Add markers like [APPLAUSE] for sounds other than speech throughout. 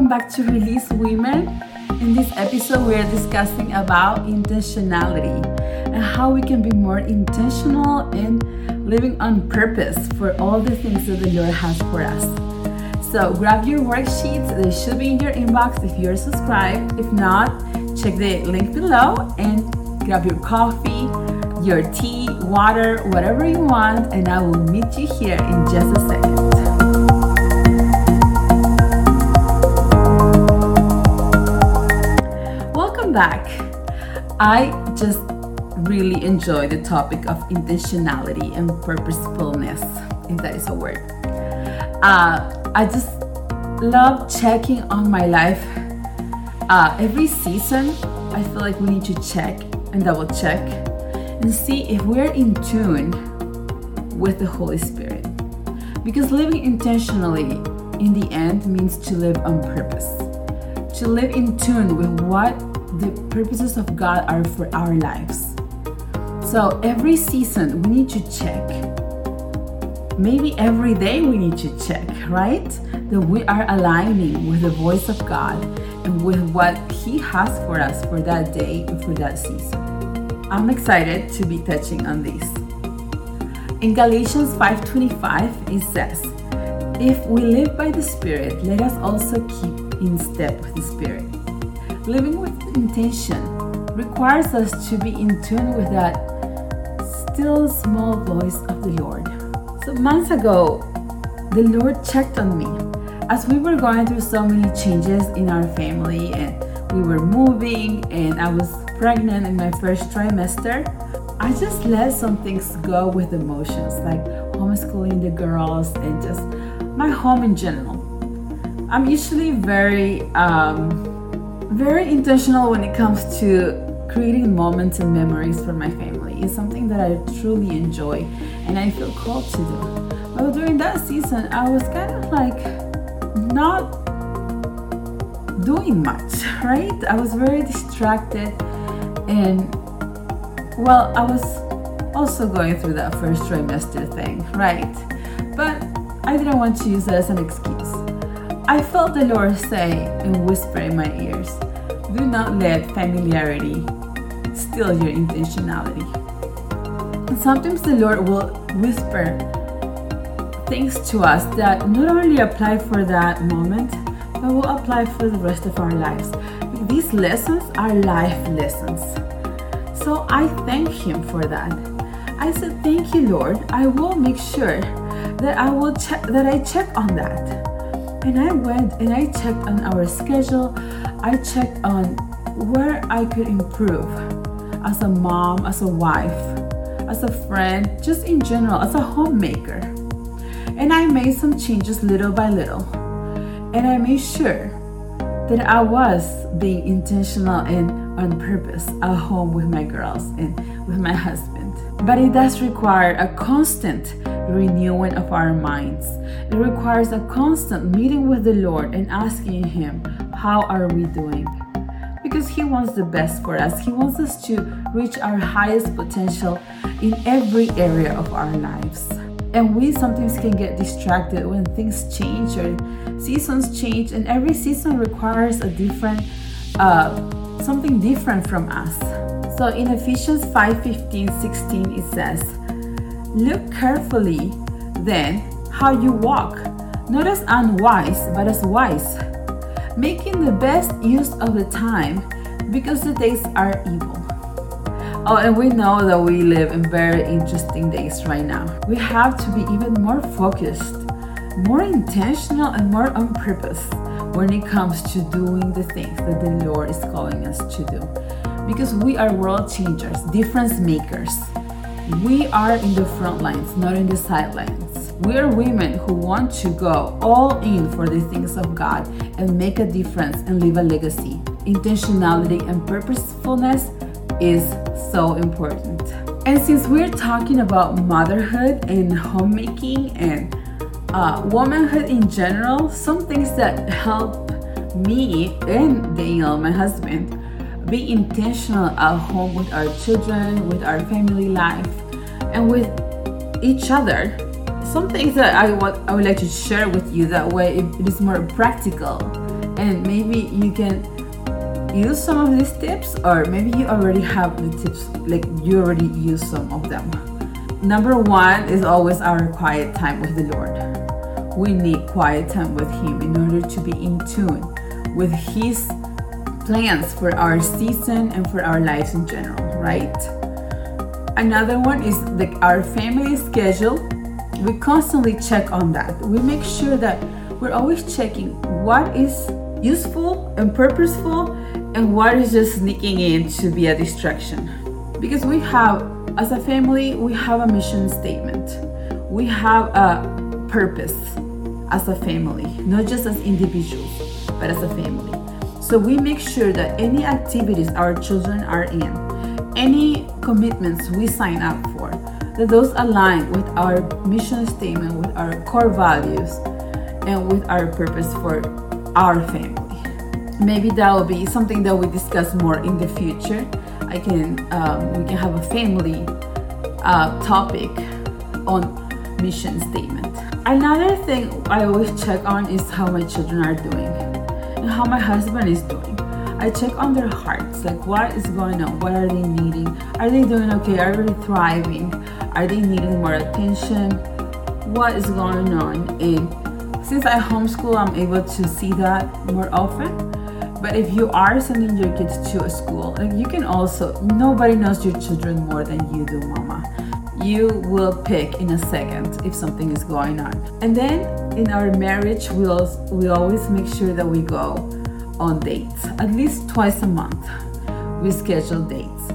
welcome back to Release Women. In this episode, we are discussing about intentionality and how we can be more intentional in living on purpose for all the things that the Lord has for us. So grab your worksheets, they should be in your inbox if you're subscribed. If not, check the link below and grab your coffee, your tea, water, whatever you want, and I will meet you here in just a second. I just really enjoy the topic of intentionality and purposefulness, if that is a word. Uh, I just love checking on my life. Uh, every season, I feel like we need to check and double check and see if we're in tune with the Holy Spirit. Because living intentionally in the end means to live on purpose, to live in tune with what the purposes of God are for our lives. So every season, we need to check. Maybe every day we need to check, right? That we are aligning with the voice of God and with what He has for us for that day and for that season. I'm excited to be touching on this. In Galatians 5:25 it says, "If we live by the Spirit, let us also keep in step with the Spirit." Living with intention requires us to be in tune with that still small voice of the Lord. So months ago, the Lord checked on me as we were going through so many changes in our family and we were moving and I was pregnant in my first trimester, I just let some things go with emotions, like homeschooling the girls and just my home in general. I'm usually very, um, very intentional when it comes to creating moments and memories for my family. It's something that I truly enjoy and I feel called to do. But during that season, I was kind of like not doing much, [LAUGHS] right? I was very distracted and well, I was also going through that first trimester thing, right? But I didn't want to use that as an excuse. I felt the Lord say and whisper in my ears, do not let familiarity steal your intentionality. And sometimes the Lord will whisper things to us that not only apply for that moment, but will apply for the rest of our lives. These lessons are life lessons. So I thank Him for that. I said, Thank you, Lord. I will make sure that I will check that I check on that. And I went and I checked on our schedule. I checked on where I could improve as a mom, as a wife, as a friend, just in general, as a homemaker. And I made some changes little by little. And I made sure that I was being intentional and on purpose at home with my girls and with my husband. But it does require a constant renewing of our minds. It requires a constant meeting with the Lord and asking Him, How are we doing? Because He wants the best for us. He wants us to reach our highest potential in every area of our lives. And we sometimes can get distracted when things change or seasons change, and every season requires a different, uh, something different from us. So in Ephesians 5 15, 16, it says, Look carefully then how you walk, not as unwise, but as wise, making the best use of the time because the days are evil. Oh, and we know that we live in very interesting days right now. We have to be even more focused, more intentional, and more on purpose when it comes to doing the things that the Lord is calling us to do. Because we are world changers, difference makers. We are in the front lines, not in the sidelines. We are women who want to go all in for the things of God and make a difference and leave a legacy. Intentionality and purposefulness is so important. And since we're talking about motherhood and homemaking and uh, womanhood in general, some things that help me and Daniel, my husband, be intentional at home with our children, with our family life, and with each other. Some things that I, want, I would like to share with you that way it is more practical. And maybe you can use some of these tips or maybe you already have the tips like you already use some of them. Number one is always our quiet time with the lord. We need quiet time with him in order to be in tune with his plans for our season and for our lives in general right another one is like our family schedule we constantly check on that we make sure that we're always checking what is useful and purposeful and what is just sneaking in to be a distraction. Because we have, as a family, we have a mission statement. We have a purpose as a family, not just as individuals, but as a family. So we make sure that any activities our children are in, any commitments we sign up for, that those align with our mission statement, with our core values, and with our purpose for our family. Maybe that will be something that we discuss more in the future. I can um, we can have a family uh, topic on mission statement. Another thing i always check on is how my children are doing and how my husband is doing. I check on their hearts like what is going on? What are they needing? Are they doing okay? Are they thriving? Are they needing more attention? What is going on? And since i homeschool i'm able to see that more often. But if you are sending your kids to a school, like you can also, nobody knows your children more than you do, mama. You will pick in a second if something is going on. And then in our marriage, we'll, we always make sure that we go on dates, at least twice a month. We schedule dates.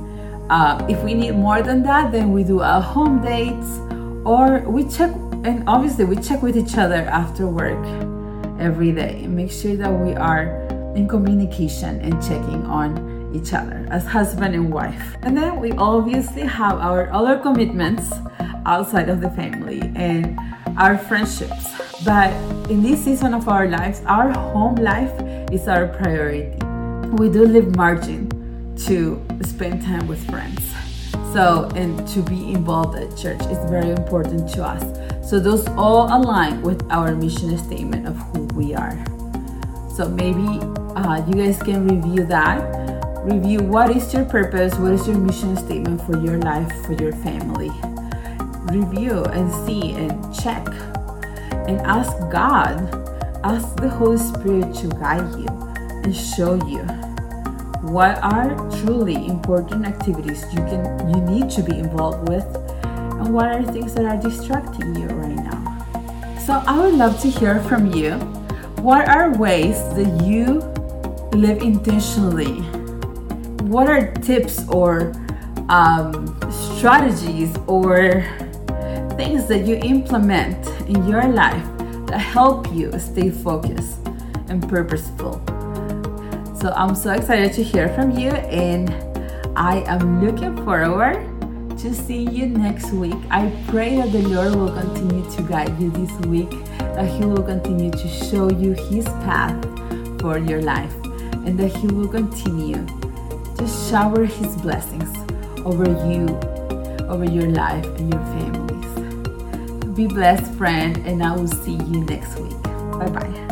Uh, if we need more than that, then we do a home dates or we check, and obviously we check with each other after work every day and make sure that we are in communication and checking on each other as husband and wife. And then we obviously have our other commitments outside of the family and our friendships. But in this season of our lives, our home life is our priority. We do leave margin to spend time with friends. So, and to be involved at church is very important to us. So, those all align with our mission statement of who we are. So, maybe uh, you guys can review that review what is your purpose what is your mission statement for your life for your family review and see and check and ask god ask the holy spirit to guide you and show you what are truly important activities you can you need to be involved with and what are things that are distracting you right now so i would love to hear from you what are ways that you live intentionally? What are tips or um, strategies or things that you implement in your life that help you stay focused and purposeful? So I'm so excited to hear from you, and I am looking forward to see you next week. I pray that the Lord will continue to guide you this week, that He will continue to show you His path for your life and that He will continue to shower His blessings over you, over your life and your families. Be blessed, friend, and I will see you next week. Bye bye.